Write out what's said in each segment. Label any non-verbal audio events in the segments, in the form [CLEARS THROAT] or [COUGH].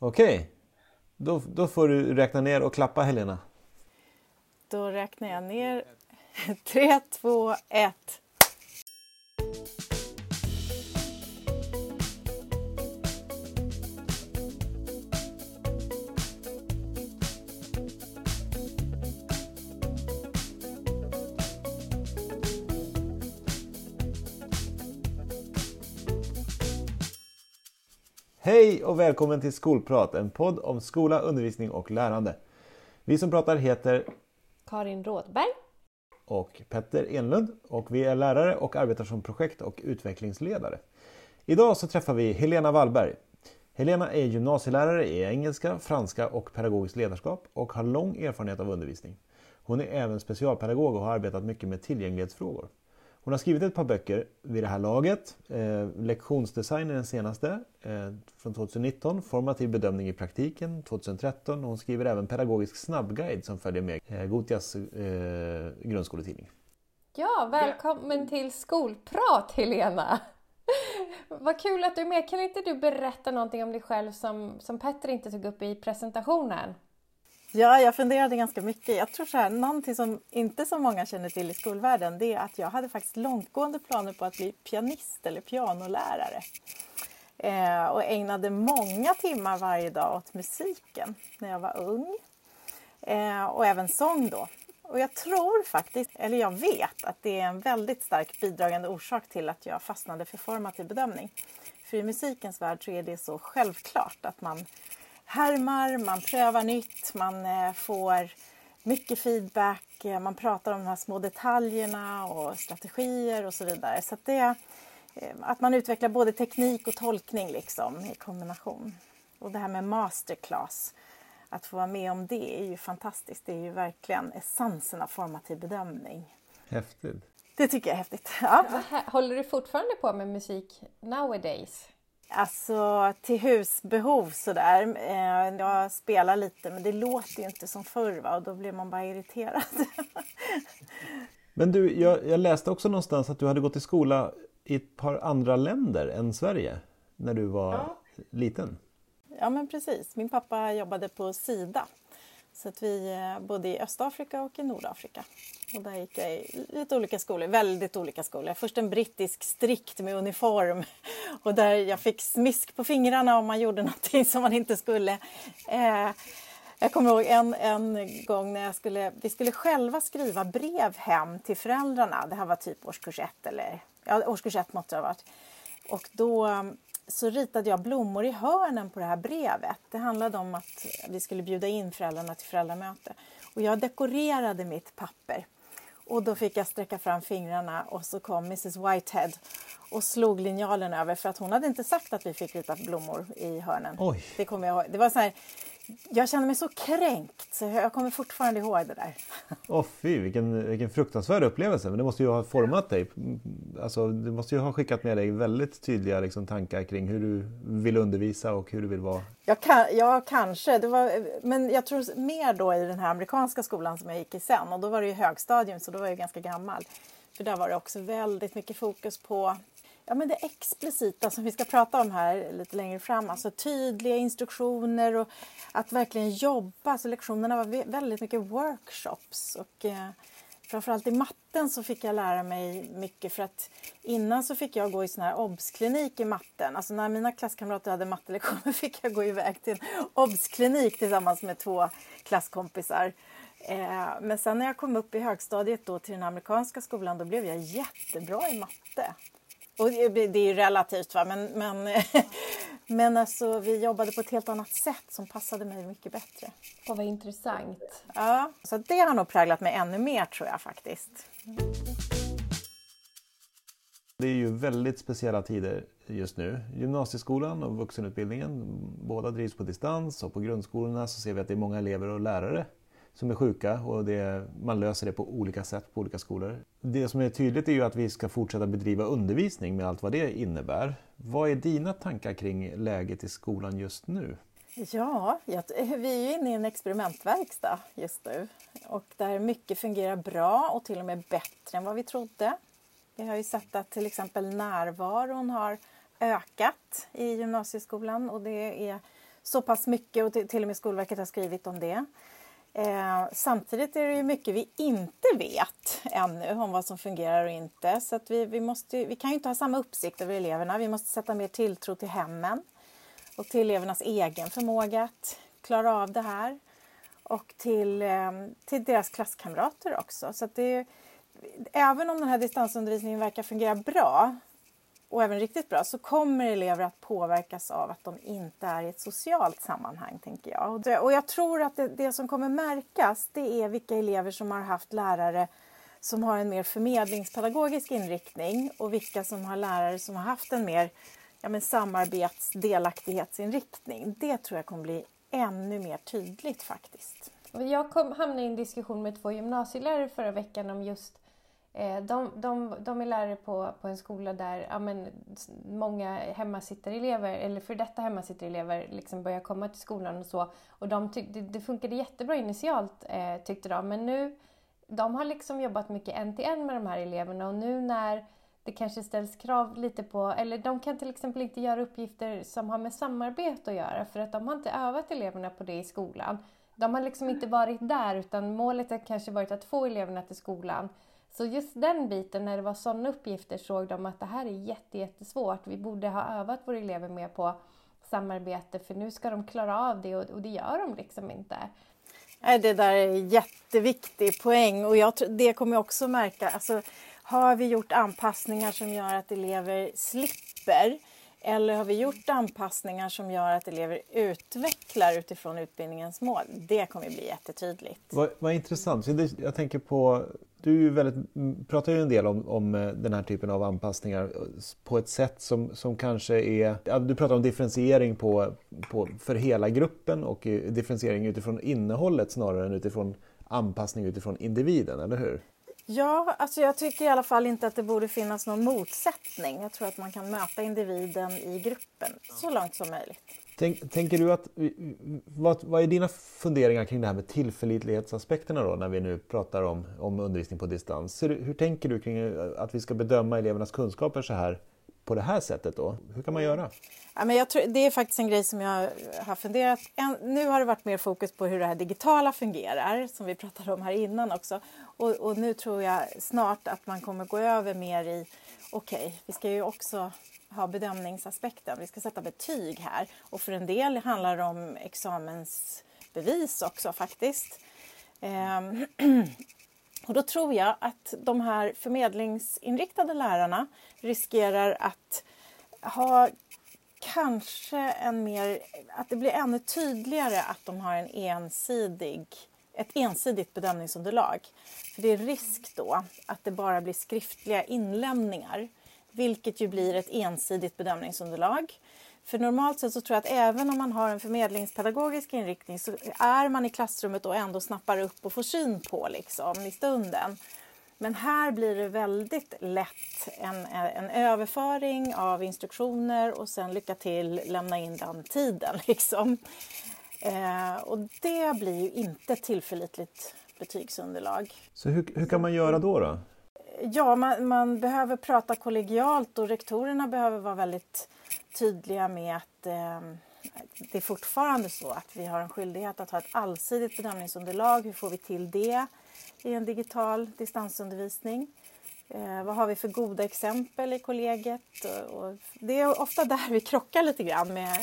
Okej, då, då får du räkna ner och klappa Helena. Då räknar jag ner. 3, 2, 1. Hej och välkommen till Skolprat, en podd om skola, undervisning och lärande. Vi som pratar heter Karin Rådberg. och Petter Enlund och vi är lärare och arbetar som projekt och utvecklingsledare. Idag så träffar vi Helena Wallberg. Helena är gymnasielärare i engelska, franska och pedagogiskt ledarskap och har lång erfarenhet av undervisning. Hon är även specialpedagog och har arbetat mycket med tillgänglighetsfrågor. Hon har skrivit ett par böcker vid det här laget. Eh, lektionsdesign är den senaste eh, från 2019. Formativ bedömning i praktiken 2013. Och hon skriver även pedagogisk snabbguide som följer med eh, Gotias eh, grundskoletidning. Ja, välkommen till Skolprat Helena! [LAUGHS] Vad kul att du är med. Kan inte du berätta någonting om dig själv som, som Petter inte tog upp i presentationen? Ja, jag funderade ganska mycket. Jag tror så här, någonting som inte så många känner till i skolvärlden det är att jag hade faktiskt långtgående planer på att bli pianist eller pianolärare. Eh, och ägnade många timmar varje dag åt musiken när jag var ung. Eh, och även sång då. Och jag tror faktiskt, eller jag vet, att det är en väldigt stark bidragande orsak till att jag fastnade för formativ bedömning. För i musikens värld så är det så självklart att man härmar, man prövar nytt, man eh, får mycket feedback, eh, man pratar om de här små detaljerna och strategier och så vidare. Så att, det, eh, att man utvecklar både teknik och tolkning liksom i kombination. Och det här med masterclass, att få vara med om det är ju fantastiskt. Det är ju verkligen essensen av formativ bedömning. Häftigt! Det tycker jag är häftigt. Ja. Håller du fortfarande på med musik nowadays? Alltså till husbehov sådär. Eh, jag spelar lite men det låter ju inte som förr va? och då blir man bara irriterad. [LAUGHS] Men du, jag, jag läste också någonstans att du hade gått i skola i ett par andra länder än Sverige när du var Ja. liten. ja men precis, min pappa jobbade på Sida. Så att vi eh, bodde i Östafrika och i Nordafrika. Och där gick jag i lite olika skolor, väldigt olika skolor. Först en brittisk strikt med uniform [LAUGHS] och där jag fick smisk på fingrarna om man gjorde [LAUGHS] någonting som man inte skulle. Eh, jag kommer ihåg en, en gång när jag skulle, vi skulle själva skriva brev hem till föräldrarna. Det här var typ årskurs ett eller ja, årskurs ett måste det ha varit. Och då så ritade jag blommor i hörnen på det här brevet. Det handlade om att vi skulle bjuda in föräldrarna till föräldramöte. Och jag dekorerade mitt papper. Och då fick jag sträcka fram fingrarna och så kom Mrs Whitehead och slog linjalen över för att hon hade inte sagt att vi fick rita blommor i hörnen. Oj. Det kommer jag ihåg. Det var så här, jag kände mig så kränkt så jag kommer fortfarande ihåg det där. [LAUGHS] Åh fy, vilken, vilken fruktansvärd upplevelse. Men det måste ju ha format dig. Alltså, du måste ju ha skickat med dig väldigt tydliga liksom, tankar kring hur du vill undervisa och hur du vill vara. Jag kan, ja, kanske. Det var, men jag tror mer då i den här amerikanska skolan som jag gick i sen. Och då var det ju högstadium, så då var jag ganska gammal. För där var det också väldigt mycket fokus på ja, men det explicita som vi ska prata om här lite längre fram. Alltså tydliga instruktioner och att verkligen jobba. Så lektionerna var väldigt mycket workshops. Och, eh, framförallt i matten så fick jag lära mig mycket för att innan så fick jag gå i sån här obsklinik i matten. Alltså när mina klasskamrater hade mattelektioner [LAUGHS] fick jag gå iväg till en obsklinik tillsammans med två klasskompisar. Eh, men sen när jag kom upp i högstadiet då till den amerikanska skolan då blev jag jättebra i matte. Och det är ju relativt va, men, men, [LAUGHS] men alltså, vi jobbade på ett helt annat sätt som passade mig mycket bättre. Åh, vad intressant. Ja, så det har nog präglat mig ännu mer tror jag faktiskt. Det är ju väldigt speciella tider just nu. Gymnasieskolan och vuxenutbildningen, båda drivs på distans och på grundskolorna så ser vi att det är många elever och lärare som är sjuka och det, man löser det på olika sätt på olika skolor. Det som är tydligt är ju att vi ska fortsätta bedriva undervisning med allt vad det innebär. Vad är dina tankar kring läget i skolan just nu? Ja, jag, [LAUGHS] vi är ju inne i en experimentverkstad just nu och där mycket fungerar bra och till och med bättre än vad vi trodde. Vi har ju sett att till exempel närvaron har ökat i gymnasieskolan och det är så pass mycket och till och med Skolverket har skrivit om det. Eh, samtidigt är det ju mycket vi inte vet ännu om vad som fungerar och inte. Så att vi, vi, måste, vi kan ju inte ha samma uppsikt över eleverna. Vi måste sätta mer tilltro till hemmen och till elevernas egen förmåga att klara av det här. Och till, eh, till deras klasskamrater också. Så att det, även om den här distansundervisningen verkar fungera bra och även riktigt bra så kommer elever att påverkas av att de inte är i ett socialt sammanhang, tänker jag. Och jag tror att det, det, som kommer märkas det är vilka elever som har haft lärare som har en mer förmedlingspedagogisk inriktning och vilka som har lärare som har haft en mer ja, men samarbets delaktighetsinriktning. Det tror jag kommer bli ännu mer tydligt faktiskt. Jag kom, hamnade i en diskussion med två gymnasielärare förra veckan om just Eh, de, de, de är lärare på, på en skola där ja, men, många hemmasittarelever, eller för detta hemmasittarelever, liksom börjar komma till skolan och så. Och de tyck, det, det funkade jättebra initialt eh, tyckte de, men nu de har liksom jobbat mycket en till en med de här eleverna och nu när det kanske ställs krav lite på, eller de kan till exempel inte göra uppgifter som har med samarbete att göra för att de har inte övat eleverna på det i skolan. De har liksom inte varit där utan målet har kanske varit att få eleverna till skolan så just den biten, när det var sådana uppgifter, såg de att det här är jätte, jättesvårt. Vi borde ha övat våra elever mer på samarbete för nu ska de klara av det och, och det gör de liksom inte. Det där är jätteviktig poäng och jag, det kommer jag också märka. Alltså, har vi gjort anpassningar som gör att elever slipper eller har vi gjort anpassningar som gör att elever utvecklar utifrån utbildningens mål? Det kommer bli jättetydligt. Vad, vad intressant. Jag tänker på du väldigt, mm, pratar ju en del om, om eh, den här typen av anpassningar eh, på ett sätt som, som kanske är... Du pratar om differentiering på, på, för hela gruppen och eh, differentiering utifrån innehållet snarare än utifrån anpassning utifrån individen, eller hur? Ja, alltså jag tycker i alla fall inte att det borde finnas någon motsättning. Jag tror att man kan möta individen i gruppen så långt som möjligt. Tänk, tänker du att, vad, vad är dina funderingar kring det här med tillförlitlighetsaspekterna då när vi nu pratar om, om undervisning på distans? Hur, hur tänker du kring eh, att vi ska bedöma elevernas kunskaper så här på det här sättet då? Hur kan man göra? Ja, men jag tror, det är faktiskt en grej som jag har funderat. En, nu har det varit mer fokus på hur det här digitala fungerar som vi pratade om här innan också. Och, och nu tror jag snart att man kommer gå över mer i okej, okay, vi ska ju också ha bedömningsaspekten. Vi ska sätta betyg här och för en del handlar det om examensbevis också faktiskt. Ehm, [CLEARS THROAT] och då tror jag att de här förmedlingsinriktade lärarna riskerar att ha kanske en mer, att det blir ännu tydligare att de har en ensidig, ett ensidigt bedömningsunderlag. För det är risk då att det bara blir skriftliga inlämningar vilket ju blir ett ensidigt bedömningsunderlag. För normalt sett så tror jag att även om man har en förmedlingspedagogisk inriktning så är man i klassrummet och ändå snappar upp och får syn på liksom i stunden. Men här blir det väldigt lätt en, en överföring av instruktioner och sen lycka till, lämna in den tiden. [LAUGHS] Liksom. Eh, och det blir ju inte ett tillförlitligt betygsunderlag. Så hur, hur kan man göra då? då? Ja, man, man, behöver prata kollegialt och rektorerna behöver vara väldigt tydliga med att eh, det är fortfarande så att vi har en skyldighet att ha ett allsidigt bedömningsunderlag. Hur får vi till det i en digital distansundervisning? Eh, vad har vi för goda exempel i kollegiet? Och det är ofta där vi krockar lite grann med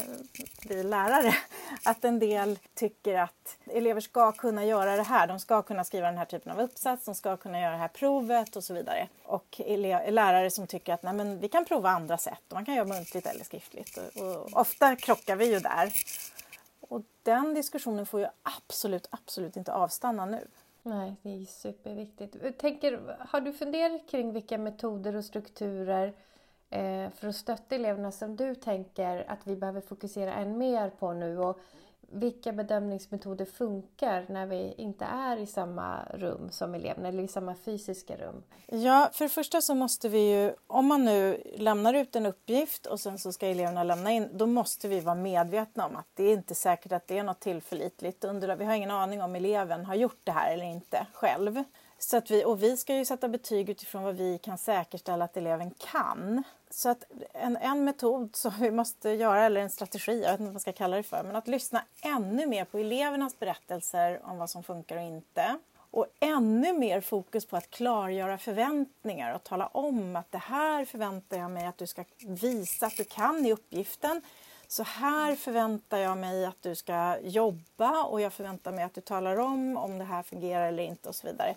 vi lärare. [LAUGHS] Att en del tycker att elever ska kunna göra det här. De ska kunna skriva den här typen av uppsats, de ska kunna göra det här provet och så vidare. Och lärare som tycker att Nej, men vi kan prova andra sätt. Man kan göra muntligt eller skriftligt. Och ofta krockar vi ju där. Och den diskussionen får ju absolut, absolut inte avstanna nu. Nej, det är superviktigt. Tänker, har du funderat kring vilka metoder och strukturer eh, för att stötta eleverna som du tänker att vi behöver fokusera än mer på nu? Och vilka bedömningsmetoder funkar när vi inte är i samma rum som eleverna eller i samma fysiska rum? Ja, för det första så måste vi ju, om man nu lämnar ut en uppgift och sen så ska eleverna lämna in, då måste vi vara medvetna om att det är inte säkert att det är något tillförlitligt underlag. Vi har ingen aning om eleven har gjort det här eller inte själv. Så att vi, och vi ska ju sätta betyg utifrån vad vi kan säkerställa att eleven kan. Så att en, en metod som vi måste göra, eller en strategi, jag vet inte vad man ska kalla det för, men att lyssna ännu mer på elevernas berättelser om vad som funkar och inte. Och ännu mer fokus på att klargöra förväntningar och tala om att det här förväntar jag mig att du ska visa att du kan i uppgiften. Så här förväntar jag mig att du ska jobba och jag förväntar mig att du talar om om det här fungerar eller inte och så vidare.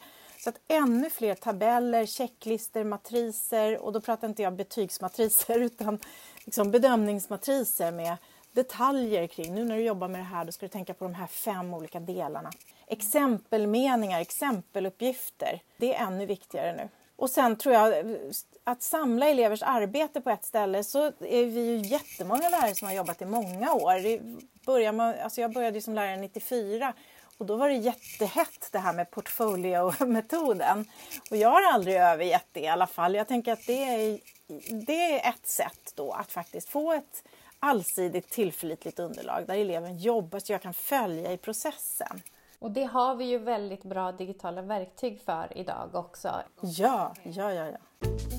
Så att ännu fler tabeller, checklister, matriser och då pratar inte jag betygsmatriser [LAUGHS] utan liksom bedömningsmatriser med detaljer kring. Nu när du jobbar med det här då ska du tänka på de här fem olika delarna. Exempelmeningar, exempeluppgifter. Det är ännu viktigare nu. Och sen tror jag att samla elevers arbete på ett ställe så är vi ju jättemånga lärare som har jobbat i många år. Börjar man, alltså jag började som lärare 94 och då var det jättehett det här med portfolio-metoden. Och jag har aldrig övergett det i alla fall. Jag tänker att det är, det är ett sätt då att faktiskt få ett allsidigt tillförlitligt underlag där eleven jobbar så jag kan följa i processen. Och det har vi ju väldigt bra digitala verktyg för idag också. Ja, ja, ja. ja.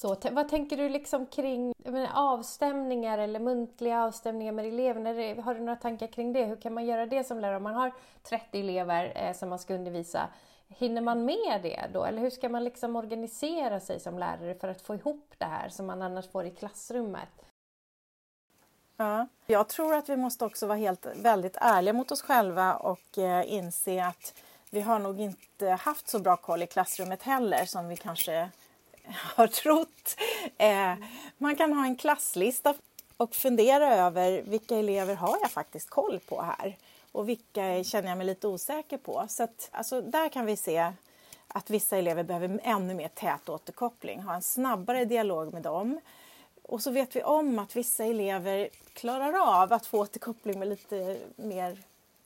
Så, vad tänker du liksom kring menar, avstämningar eller muntliga avstämningar med eleverna? Har du några tankar kring det? Hur kan man göra det som lärare om man har 30 elever eh, som man ska undervisa? Hinner man med det då? Eller hur ska man liksom organisera sig som lärare för att få ihop det här som man annars får i klassrummet? Ja, jag tror att vi måste också vara helt, väldigt ärliga mot oss själva och eh, inse att vi har nog inte haft så bra koll i klassrummet heller som vi kanske [LAUGHS] har trott. Eh, man kan ha en klasslista och fundera över vilka elever har jag faktiskt koll på här och vilka känner jag mig lite osäker på. Så att, alltså, där kan vi se att vissa elever behöver ännu mer tät återkoppling, ha en snabbare dialog med dem. Och så vet vi om att vissa elever klarar av att få återkoppling med lite mer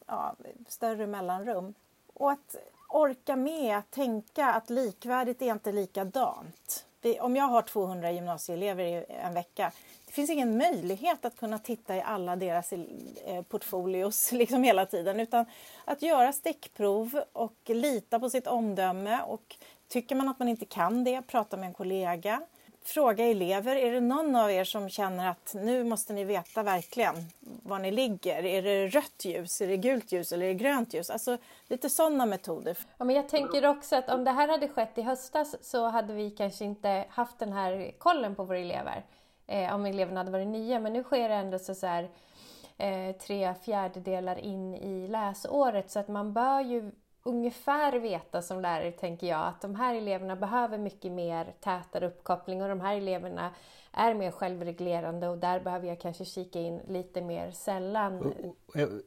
ja, större mellanrum. Och att orka med att tänka att likvärdigt är inte likadant. Om jag har 200 gymnasieelever i en vecka, det finns ingen möjlighet att kunna titta i alla deras eh, portfolios [LAUGHS] liksom hela tiden utan att göra stickprov och lita på sitt omdöme och tycker man att man inte kan det, prata med en kollega fråga elever, är det någon av er som känner att nu måste ni veta verkligen var ni ligger? Är det rött ljus, är det gult ljus eller är det grönt ljus? Alltså lite sådana metoder. Ja, men jag tänker också att om det här hade skett i höstas så hade vi kanske inte haft den här kollen på våra elever. Eh, om eleverna hade varit nya, men nu sker det ändå så, så här, eh, tre fjärdedelar in i läsåret så att man bör ju ungefär veta som lärare, tänker jag, att de här eleverna behöver mycket mer tätare uppkoppling och de här eleverna är mer självreglerande och där behöver jag kanske kika in lite mer sällan.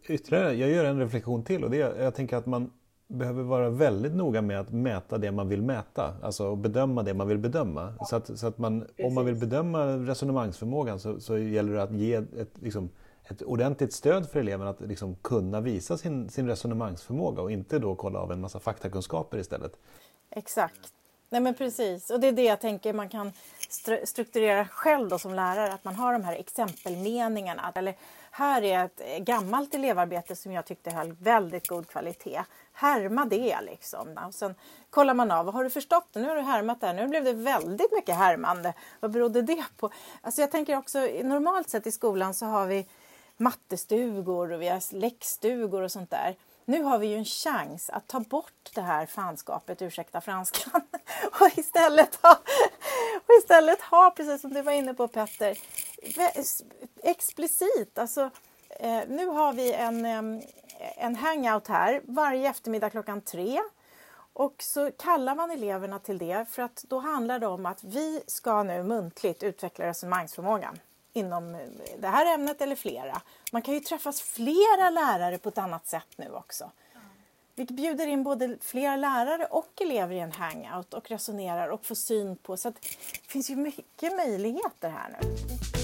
Ytterligare, jag gör en reflektion till och det är, jag tänker att man behöver vara väldigt noga med att mäta det man vill mäta, alltså bedöma det man vill bedöma. Så att, så att man, om man vill bedöma resonemangsförmågan så, så gäller det att ge ett, liksom, ett ordentligt stöd för eleven att liksom kunna visa sin, sin resonemangsförmåga och inte då kolla av en massa faktakunskaper istället. Exakt. Nej men precis, och det är det jag tänker man kan strukturera själv då som lärare, att man har de här exempelmeningarna. Eller här är ett gammalt elevarbete som jag tyckte höll väldigt god kvalitet. Härma det liksom. Och sen kollar man av, vad har du förstått? Nu har du härmat det här, nu blev det väldigt mycket härmande. Vad berodde det på? Alltså jag tänker också, normalt sett i skolan så har vi mattestugor och vi har läxstugor och sånt där. Nu har vi ju en chans att ta bort det här fanskapet, ursäkta franskan, [LAUGHS] och istället ha, och istället ha precis som du var inne på Petter, explicit, alltså eh, nu har vi en, en hangout här varje eftermiddag klockan tre. Och så kallar man eleverna till det för att då handlar det om att vi ska nu muntligt utveckla resonemangsförmågan inom eh, det här ämnet eller flera. Man kan ju träffas flera lärare på ett annat sätt nu också. Vi bjuder in både flera lärare och elever i en hangout och resonerar och får syn på så att det finns ju mycket möjligheter här nu.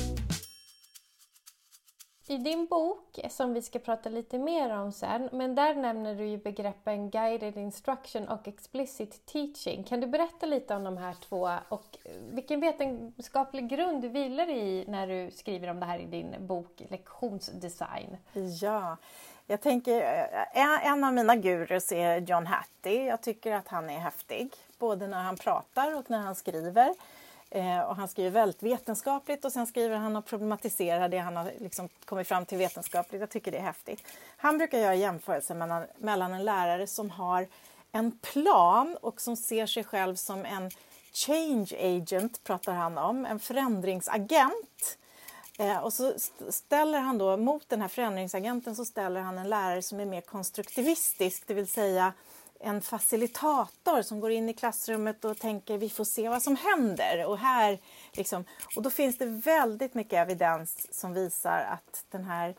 I din bok, som vi ska prata lite mer om sen, men där nämner du ju begreppen guided instruction och explicit teaching. Kan du berätta lite om de här två och vilken vetenskaplig grund du vilar i när du skriver om det här i din bok Lektionsdesign? Ja, jag tänker, eh, en av mina gurus är John Hattie. Jag tycker att han är häftig, både när han pratar och när han skriver. Eh, och han skriver väldigt vetenskapligt och sen skriver han och problematiserar det han har liksom kommit fram till vetenskapligt. Jag tycker det är häftigt. Han brukar göra jämförelser mellan, mellan en lärare som har en plan och som ser sig själv som en change agent, pratar han om, en förändringsagent. Eh, och så ställer han då mot den här förändringsagenten så ställer han en lärare som är mer konstruktivistisk, det vill säga en facilitator som går in i klassrummet och tänker vi får se vad som händer. Och, här, liksom, och då finns det väldigt mycket evidens som visar att den här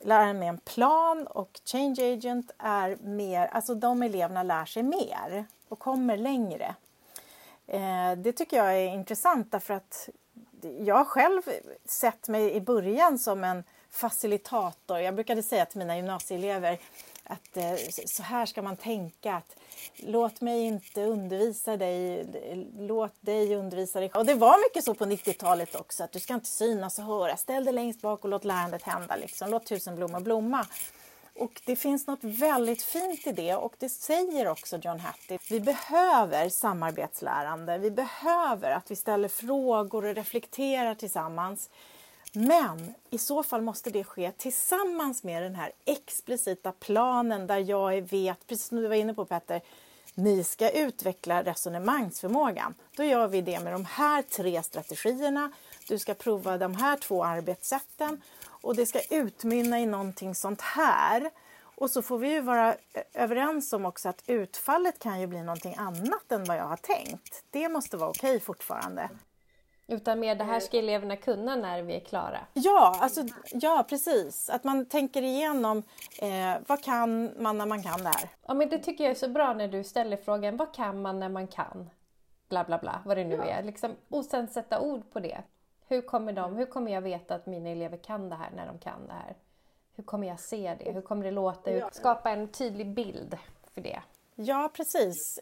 läraren med en plan och change agent är mer, alltså de eleverna lär sig mer och kommer längre. Eh, det tycker jag är intressant därför att jag har själv sett mig i början som en facilitator. Jag brukade säga till mina gymnasieelever att eh, så här ska man tänka. Att, låt mig inte undervisa dig, eh, låt dig undervisa dig. Och det var mycket så på 90-talet också, att du ska inte synas och höra. Ställ dig längst bak och låt lärandet hända. Liksom. Låt tusen blommor blomma. Och det finns något väldigt fint i det och det säger också John Hattie. Vi behöver samarbetslärande. Vi behöver att vi ställer frågor och reflekterar tillsammans. Men i så fall måste det ske tillsammans med den här explicita planen där jag vet, precis som du var inne på Petter, ni ska utveckla resonemangsförmågan. Då gör vi det med de här tre strategierna. Du ska prova de här två arbetssätten och det ska utmynna i någonting sånt här. Och så får vi ju vara överens om också att utfallet kan ju bli någonting annat än vad jag har tänkt. Det måste vara okej fortfarande. Utan mer det här ska eleverna kunna när vi är klara. Ja, alltså, ja precis. Att man tänker igenom eh, vad kan man när man kan det här. Ja, men det tycker jag är så bra när du ställer frågan vad kan man när man kan? Bla bla bla, vad det nu ja. är. Liksom, och sen sätta ord på det. Hur kommer, de, hur kommer jag veta att mina elever kan det här när de kan det här? Hur kommer jag se det? Hur kommer det låta? Skapa en tydlig bild för det. Ja, precis.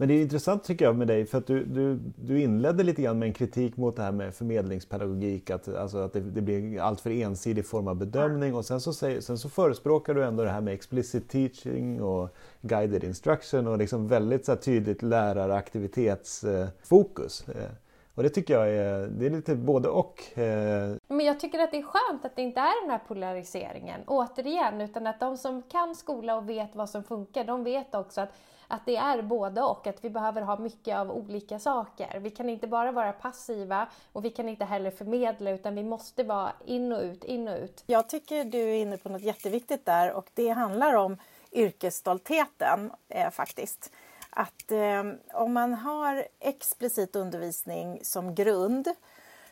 Men det är intressant tycker jag med dig för att du, du, du inledde lite grann med en kritik mot det här med förmedlingspedagogik. Att, alltså att det, det blir allt för ensidig form av bedömning och sen så, säger, sen så förespråkar du ändå det här med explicit teaching och guided instruction och liksom väldigt så tydligt läraraktivitetsfokus. Eh, eh, och det tycker jag är, det är lite både och. Eh. Men jag tycker att det är skönt att det inte är den här polariseringen, återigen, utan att de som kan skola och vet vad som funkar, de vet också att att det är både och, att vi behöver ha mycket av olika saker. Vi kan inte bara vara passiva och vi kan inte heller förmedla utan vi måste vara in och ut, in och ut. Jag tycker du är inne på något jätteviktigt där och det handlar om yrkesstoltheten eh, faktiskt. Att eh, om man har explicit undervisning som grund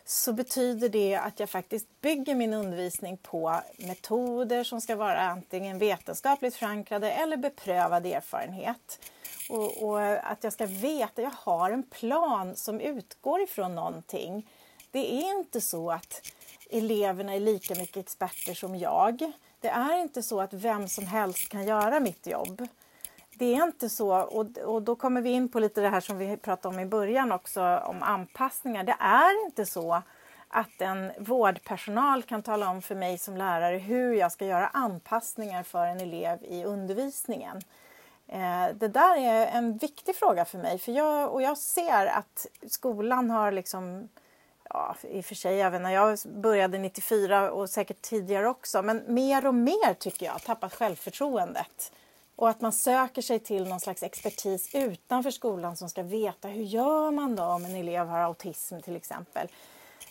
så betyder det att jag faktiskt bygger min undervisning på metoder som ska vara antingen vetenskapligt förankrade eller beprövad erfarenhet. Och, och, att jag ska veta, jag har en plan som utgår ifrån någonting. Det är inte så att eleverna är lika mycket experter som jag. Det är inte så att vem som helst kan göra mitt jobb det är inte så, och, och då kommer vi in på lite det här som vi pratade om i början också, om anpassningar. Det är inte så att en vårdpersonal kan tala om för mig som lärare hur jag ska göra anpassningar för en elev i undervisningen. Eh, det där är en viktig fråga för mig för jag, och jag ser att skolan har liksom Ja, i och för sig även när jag började 94 och säkert tidigare också, men mer och mer tycker jag tappat självförtroendet. Och att man söker sig till någon slags expertis utanför skolan som ska veta hur gör man då om en elev har autism till exempel.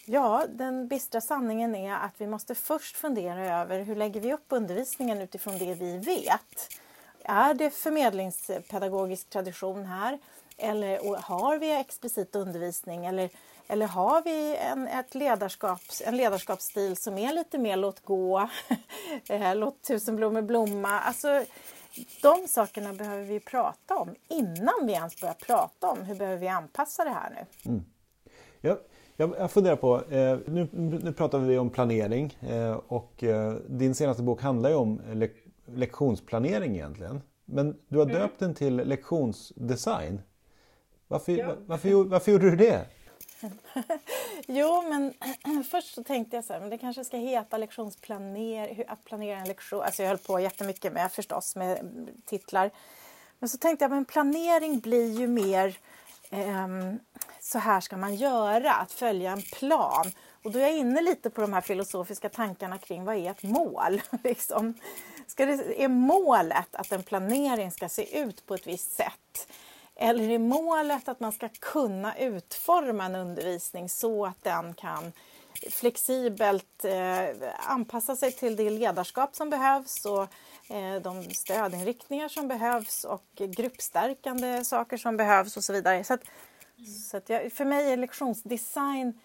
Ja, den bistra sanningen är att vi måste först fundera över hur lägger vi upp undervisningen utifrån det vi vet. Är det förmedlingspedagogisk tradition här? Eller har vi explicit undervisning? Eller, eller har vi en, ett ledarskaps, en ledarskapsstil som är lite mer låt gå, [LAUGHS] eh, låt tusen blommor blomma? Alltså, de sakerna behöver vi prata om innan vi ens börjar prata om hur behöver vi anpassa det här nu. Mm. Ja, Jag, jag funderar på, eh, nu, nu pratar vi om planering eh, och eh, din senaste bok handlar ju om le lektionsplanering egentligen. Men du har mm. döpt den till lektionsdesign. Varför, ja. varför, varför gjorde du det? [LAUGHS] jo, men [CLEARS THROAT] först så tänkte jag så här, men det kanske ska heta lektionsplanering, att planera en lektion. Alltså jag höll på jättemycket med förstås med titlar. Men så tänkte jag, men planering blir ju mer eh, så här ska man göra, att följa en plan. Och då är jag inne lite på de här filosofiska tankarna kring vad är ett mål? [LAUGHS] liksom. ska det, är målet att en planering ska se ut på ett visst sätt? Eller är målet att man ska kunna utforma en undervisning så att den kan flexibelt eh, anpassa sig till det ledarskap som behövs och eh, de stödinriktningar som behövs och gruppstärkande saker som behövs och så vidare. Så, att, så att jag, för mig är lektionsdesign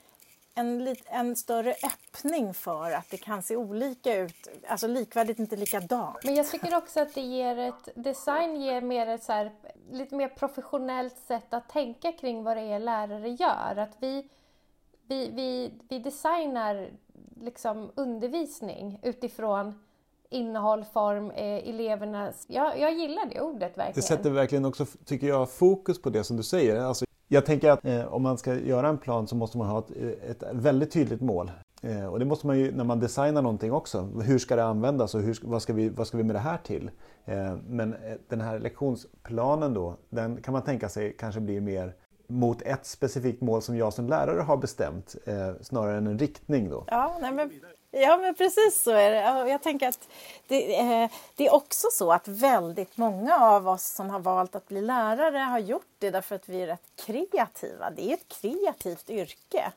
en, en större öppning för att det kan se olika ut, alltså likvärdigt inte likadant. Men jag tycker också att det ger ett, design ger mer ett så här, lite mer professionellt sätt att tänka kring vad det är lärare gör. Att vi, vi, vi, vi designar liksom undervisning utifrån innehåll, form, eh, elevernas... Jag, jag gillar det ordet verkligen. Det sätter verkligen också, tycker jag, fokus på det som du säger. Alltså, jag tänker att eh, om man ska göra en plan så måste man ha ett, eh, ett väldigt tydligt mål. Eh, och det måste man ju när man designar någonting också. Hur ska det användas och hur, vad, ska vi, vad ska vi med det här till? Eh, men eh, den här lektionsplanen då, den kan man tänka sig kanske blir mer mot ett specifikt mål som jag som lärare har bestämt eh, snarare än en riktning då. Ja, nej men Ja, men precis så är det. Jag tänker att det, eh, det, är också så att väldigt många av oss som har valt att bli lärare har gjort det därför att vi är rätt kreativa. Det är ett kreativt yrke.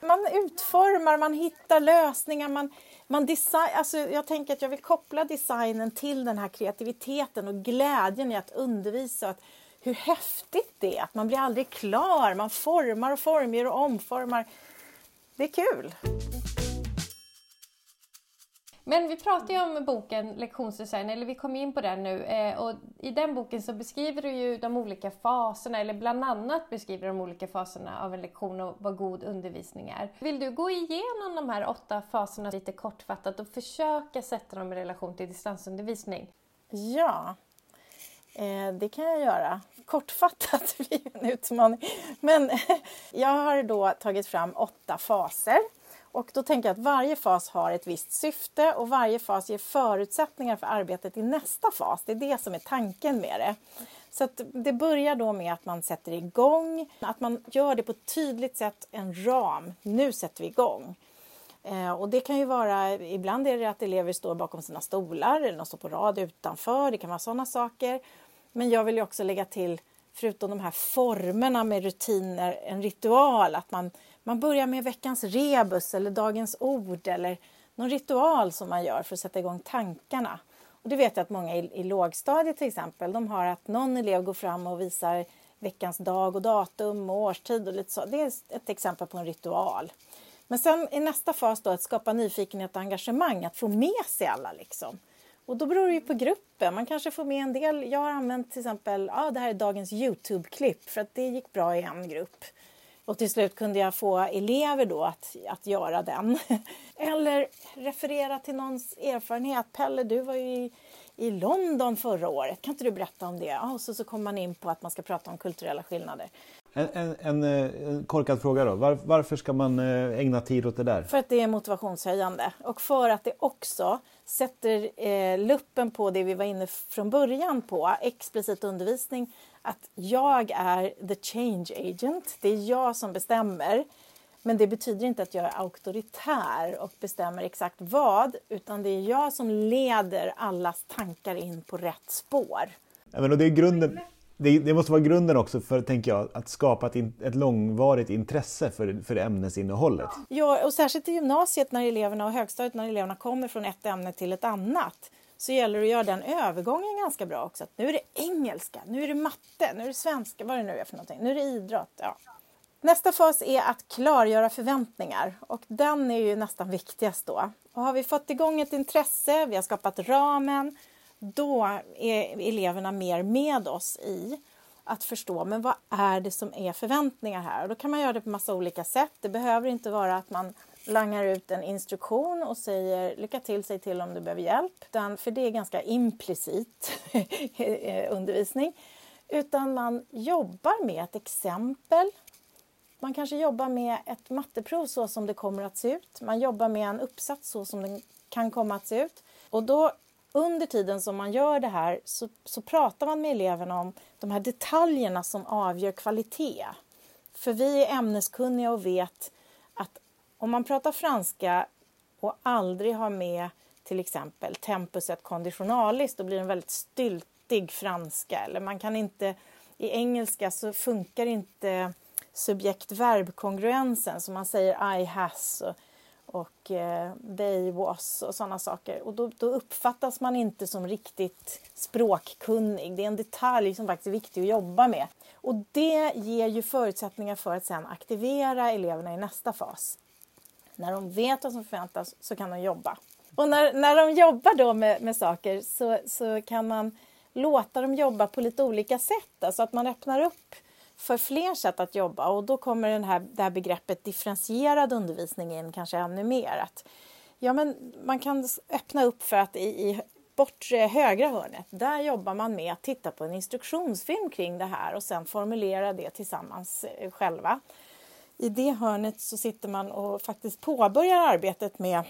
Man utformar, man hittar lösningar, man, man design, alltså jag tänker att jag vill koppla designen till den här kreativiteten och glädjen i att undervisa. Att hur häftigt det är, att man blir aldrig klar, man formar och formger och omformar. Det är kul! Men vi pratade ju om boken Lektionsdesign, eller vi kom in på den nu. Eh, och I den boken så beskriver du ju de olika faserna, eller bland annat beskriver de olika faserna av en lektion och vad god undervisning är. Vill du gå igenom de här åtta faserna lite kortfattat och försöka sätta dem i relation till distansundervisning? Ja, eh, det kan jag göra. Kortfattat [LAUGHS] blir en utmaning. Men [LAUGHS] jag har då tagit fram åtta faser och då tänker jag att varje fas har ett visst syfte och varje fas ger förutsättningar för arbetet i nästa fas. Det är det som är tanken med det. Så det börjar då med att man sätter igång, att man gör det på ett tydligt sätt, en ram. Nu sätter vi igång. Eh, och det kan ju vara, ibland är det att elever står bakom sina stolar eller de står på rad utanför, det kan vara sådana saker. Men jag vill ju också lägga till, förutom de här formerna med rutiner, en ritual, att man man börjar med veckans rebus eller dagens ord eller någon ritual som man gör för att sätta igång tankarna. Och det vet jag att många i, i lågstadiet till exempel, de har att någon elev går fram och visar veckans dag och datum och årstid och lite så. Det är ett exempel på en ritual. Men sen i nästa fas då att skapa nyfikenhet och engagemang, att få med sig alla liksom. Och då beror det ju på gruppen. Man kanske får med en del. Jag har använt till exempel, ja ah, det här är dagens Youtube-klipp för att det gick bra i en grupp. Och till slut kunde jag få elever då att, att göra den. [LAUGHS] Eller referera till någons erfarenhet. Pelle, du var ju i, London förra året. Kan inte du berätta om det? Och så, så kommer man in på att man ska prata om kulturella skillnader. En, en, en, en korkad fråga då. Var, varför ska man eh, ägna tid åt det där? För att det är motivationshöjande och för att det också sätter eh, luppen på det vi var inne från början på, explicit undervisning att jag är the change agent. Det är jag som bestämmer. Men det betyder inte att jag är auktoritär och bestämmer exakt vad, utan det är jag som leder allas tankar in på rätt spår. Ja, men det, är grunden, det, det, måste vara grunden också för tänker jag, att skapa ett, ett långvarigt intresse för, för ämnesinnehållet. Ja, och särskilt i gymnasiet när eleverna och högstadiet när eleverna kommer från ett ämne till ett annat så gäller det att göra den övergången ganska bra också. Att nu är det engelska, nu är det matte, nu är det svenska, vad det nu är för någonting. Nu är det idrott. Ja. Nästa fas är att klargöra förväntningar och den är ju nästan viktigast då. Och har vi fått igång ett intresse, vi har skapat ramen, då är eleverna mer med oss i att förstå men vad är det som är förväntningar här. Och då kan man göra det på massa olika sätt. Det behöver inte vara att man langar ut en instruktion och säger lycka till, säg till om du behöver hjälp. för det är ganska implicit [LAUGHS] undervisning. Utan man jobbar med ett exempel. Man kanske jobbar med ett matteprov så som det kommer att se ut. Man jobbar med en uppsats så som den kan komma att se ut. Och då under tiden som man gör det här så, så pratar man med eleverna om de här detaljerna som avgör kvalitet. För vi är ämneskunniga och vet att om man pratar franska och aldrig har med till exempel tempuset konditionalis då blir det en väldigt styltig franska. Eller man kan inte, i engelska så funkar inte subjekt-verb-kongruensen, så man säger I has och och eh, they was och sådana saker. Och då, då, uppfattas man inte som riktigt språkkunnig. Det är en detalj som faktiskt är viktig att jobba med. Och det ger ju förutsättningar för att sedan aktivera eleverna i nästa fas. När de vet vad som förväntas så kan de jobba. Och när, när de jobbar då med, med saker så, så kan man låta dem jobba på lite olika sätt. Alltså att man öppnar upp för fler sätt att jobba och då kommer den här, det här begreppet differentierad undervisning in kanske ännu mer. Att, ja, men man kan öppna upp för att i, i bortre högra hörnet, där jobbar man med att titta på en instruktionsfilm kring det här och sen formulera det tillsammans eh, själva. I det hörnet så sitter man och faktiskt påbörjar arbetet med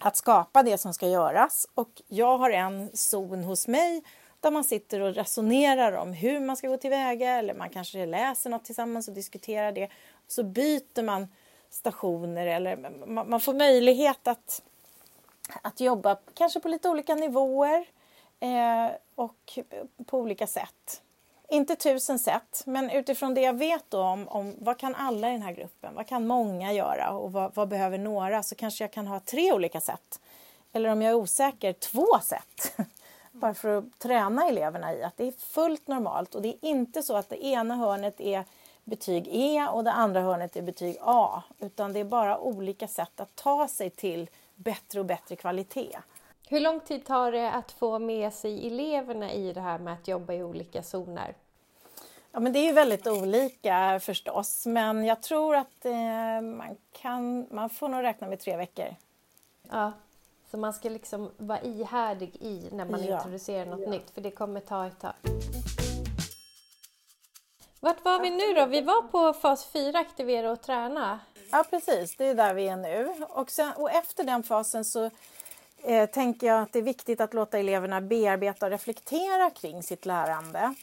att skapa det som ska göras och jag har en zon hos mig där man sitter och resonerar om hur man ska gå tillväga eller man kanske läser något tillsammans och diskuterar det. Så byter man stationer eller man får möjlighet att, att jobba kanske på lite olika nivåer eh, och på olika sätt. Inte tusen sätt, men utifrån det jag vet då om, om vad kan alla i den här gruppen, vad kan många göra och vad, vad behöver några så kanske jag kan ha tre olika sätt. Eller om jag är osäker, två sätt. [LAUGHS] Bara för att träna eleverna i att det är fullt normalt och det är inte så att det ena hörnet är betyg E och det andra hörnet är betyg A. Utan det är bara olika sätt att ta sig till bättre och bättre kvalitet. Hur lång tid tar det att få med sig eleverna i det här med att jobba i olika zoner? Ja, men det är väldigt olika förstås, men jag tror att eh, man, kan, man får nog räkna med tre veckor. Ja, så man ska liksom vara ihärdig i när man ja. introducerar något ja. nytt, för det kommer ta ett tag. Vart var vi nu då? Vi var på fas 4, aktivera och träna. Ja, precis. Det är där vi är nu. Och, sen, och efter den fasen så eh, tänker jag att det är viktigt att låta eleverna bearbeta och reflektera kring sitt lärande.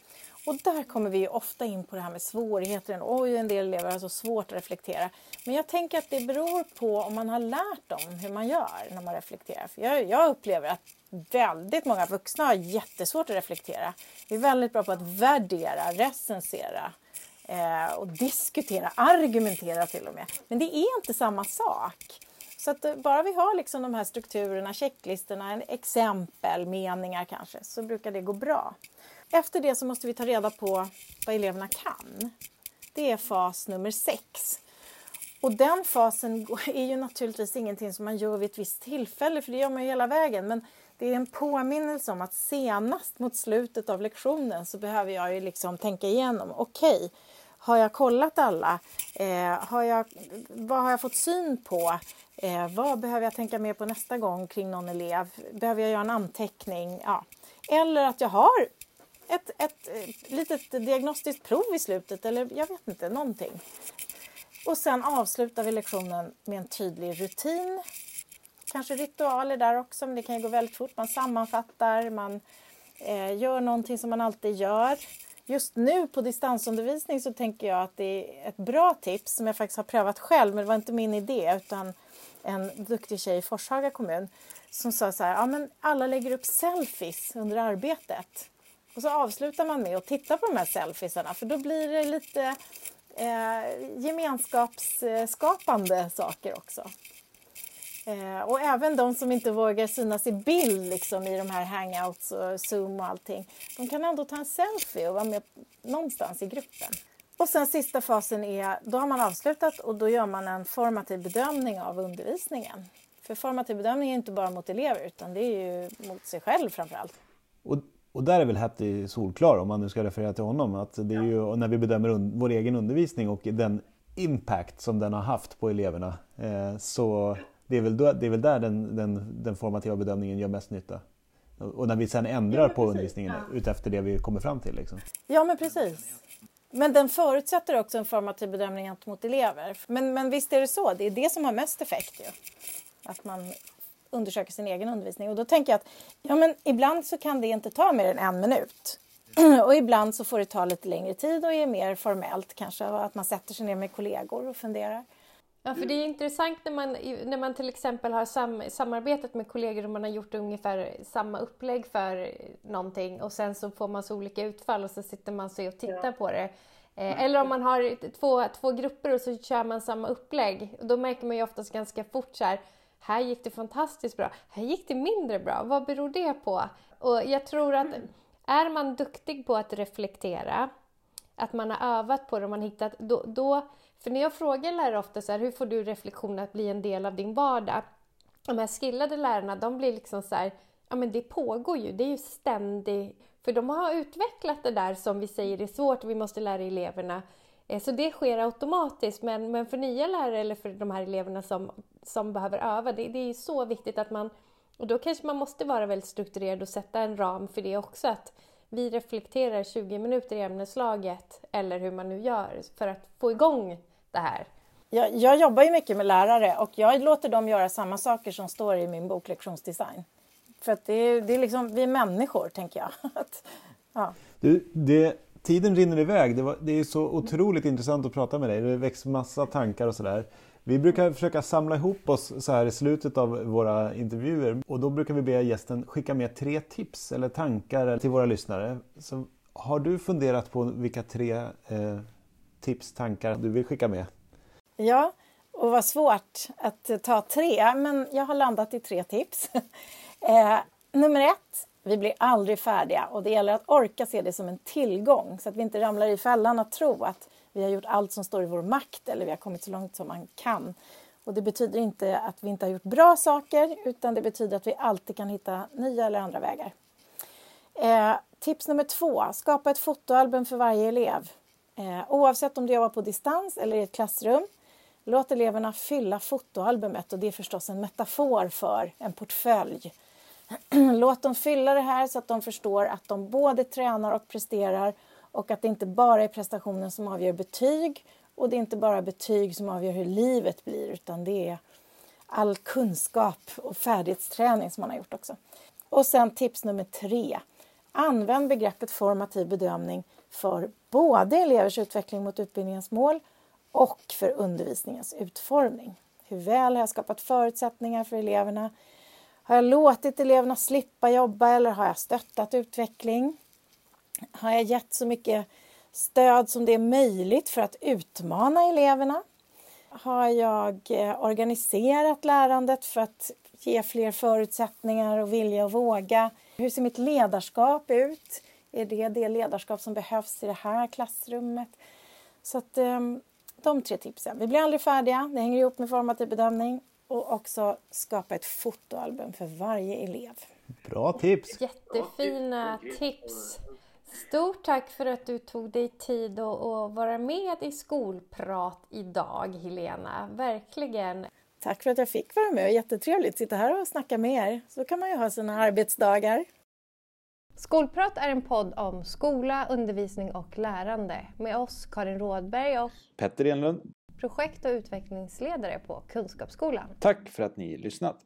Och där kommer vi ofta in på det här med svårigheter. Oj, en del elever har så svårt att reflektera. Men jag tänker att det beror på om man har lärt dem hur man gör när man reflekterar. För jag, jag upplever att väldigt många vuxna har jättesvårt att reflektera. Vi är väldigt bra på att värdera, recensera eh, och diskutera, argumentera till och med. Men det är inte samma sak. Så att eh, bara vi har liksom de här strukturerna, checklistorna, exempel, meningar kanske, så brukar det gå bra. Efter det så måste vi ta reda på vad eleverna kan. Det är fas nummer sex. Och den fasen är ju naturligtvis ingenting som man gör vid ett visst tillfälle, för det gör man ju hela vägen. Men det är en påminnelse om att senast mot slutet av lektionen så behöver jag ju liksom tänka igenom. Okej, okay, har jag kollat alla? Eh, har jag, vad har jag fått syn på? Eh, vad behöver jag tänka mer på nästa gång kring någon elev? Behöver jag göra en anteckning? Ja. Eller att jag har ett, ett, eh, litet diagnostiskt prov i slutet eller jag vet inte, någonting. Och sen avslutar vi lektionen med en tydlig rutin. Kanske ritualer där också, men det kan ju gå väldigt fort. Man sammanfattar, man eh, gör någonting som man alltid gör. Just nu på distansundervisning så tänker jag att det är ett bra tips som jag faktiskt har prövat själv, men det var inte min idé utan en duktig tjej i Forshaga kommun som sa så här, ja men alla lägger upp selfies under arbetet. Och så avslutar man med att titta på de här selfiesarna för då blir det lite eh, gemenskapsskapande saker också. Eh, och även de som inte vågar synas i bild liksom, i de här hangouts och zoom och allting. De kan ändå ta en selfie och vara med någonstans i gruppen. Och sen sista fasen är, då har man avslutat och då gör man en formativ bedömning av undervisningen. För formativ bedömning är inte bara mot elever utan det är ju mot sig själv framför allt. Och och där är väl Hattie solklar om man nu ska referera till honom. Att det är ju när vi bedömer vår egen undervisning och den impact som den har haft på eleverna. Eh, så det är väl, då, det är väl där den, den, den formativa bedömningen gör mest nytta. Och när vi sen ändrar ja, på undervisningen ja. utefter det vi kommer fram till. Liksom. Ja men precis. Men den förutsätter också en formativ bedömning mot elever. Men, men visst är det så, det är det som har mest effekt ju. Att man undersöker sin egen undervisning. Och då tänker jag att ja, men ibland så kan det inte ta mer än en minut. [CLEARS THROAT] Och ibland så får det ta lite längre tid och är mer formellt kanske. Att man sätter sig ner med kollegor och funderar. Ja, för det är intressant när man, när man till exempel har sam, samarbetat med kollegor och man har gjort ungefär samma upplägg för någonting och sen så får man så olika utfall och så sitter man sig och tittar ja. på det. Eh, eller om man har två, två grupper och så kör man samma upplägg. Då märker man ju oftast ganska fort så här, här gick det fantastiskt bra, här gick det mindre bra. Vad beror det på? Och jag tror att är man duktig på att reflektera, att man har övat på det och man hittat, då, då för när jag frågar lärare ofta så här, hur får du reflektion att bli en del av din vardag? De här skillade lärarna, de blir liksom så här, ja men det pågår ju, det är ju ständigt, för de har utvecklat det där som vi säger är svårt, vi måste lära eleverna. Eh, så det sker automatiskt, men, men för nya lärare eller för de här eleverna som, som behöver öva, det, det är så viktigt att man, och då kanske man måste vara väldigt strukturerad och sätta en ram för det också, att vi reflekterar 20 minuter i ämneslaget, eller hur man nu gör, för att få igång det här. Jag, jag jobbar ju mycket med lärare och jag låter dem göra samma saker som står i min bok Lektionsdesign. För att det är, det är liksom, vi är människor, tänker jag. [LAUGHS] ja. du, det, tiden rinner iväg. Det, var, det är så otroligt intressant att prata med dig. Det väcks massa tankar och sådär. Vi brukar försöka samla ihop oss så här i slutet av våra intervjuer och då brukar vi be gästen skicka med tre tips eller tankar till våra lyssnare. Så har du funderat på vilka tre eh, tips, tankar du vill skicka med? Ja, och vad svårt att ta tre, men jag har landat i tre tips. [LAUGHS] eh, nummer ett, vi blir aldrig färdiga och det gäller att orka se det som en tillgång så att vi inte ramlar i fällan att tro att vi har gjort allt som står i vår makt eller vi har kommit så långt som man kan. Och det betyder inte att vi inte har gjort bra saker utan det betyder att vi alltid kan hitta nya eller andra vägar. Eh, tips nummer två, skapa ett fotoalbum för varje elev. Eh, oavsett om du jobbar på distans eller i ett klassrum, låt eleverna fylla fotoalbumet och det är förstås en metafor för en portfölj. [CLEARS THROAT] låt dem fylla det här så att de förstår att de både tränar och presterar och att det inte bara är prestationen som avgör betyg och det är inte bara betyg som avgör hur livet blir utan det är all kunskap och färdighetsträning som man har gjort också. Och sen tips nummer tre. Använd begreppet formativ bedömning för både elevers utveckling mot utbildningens mål och för undervisningens utformning. Hur väl har jag skapat förutsättningar för eleverna? Har jag låtit eleverna slippa jobba eller har jag stöttat utveckling? Har jag gett så mycket stöd som det är möjligt för att utmana eleverna? Har jag eh, organiserat lärandet för att ge fler förutsättningar och vilja och våga? Hur ser mitt ledarskap ut? Är det det ledarskap som behövs i det här klassrummet? Så att, ehm, de tre tipsen. Vi blir aldrig färdiga. Det hänger ihop med formativ bedömning och också skapa ett fotoalbum för varje elev. Bra tips! Jättefina tips! Stort tack för att du tog dig tid att vara med i Skolprat idag, Helena. Verkligen! Tack för att jag fick vara med. Jättetrevligt att sitta här och snacka med er. Så kan man ju ha sina arbetsdagar. Skolprat är en podd om skola, undervisning och lärande med oss Karin Rådberg och Petter Enlund, projekt och utvecklingsledare på Kunskapsskolan. Tack för att ni lyssnat!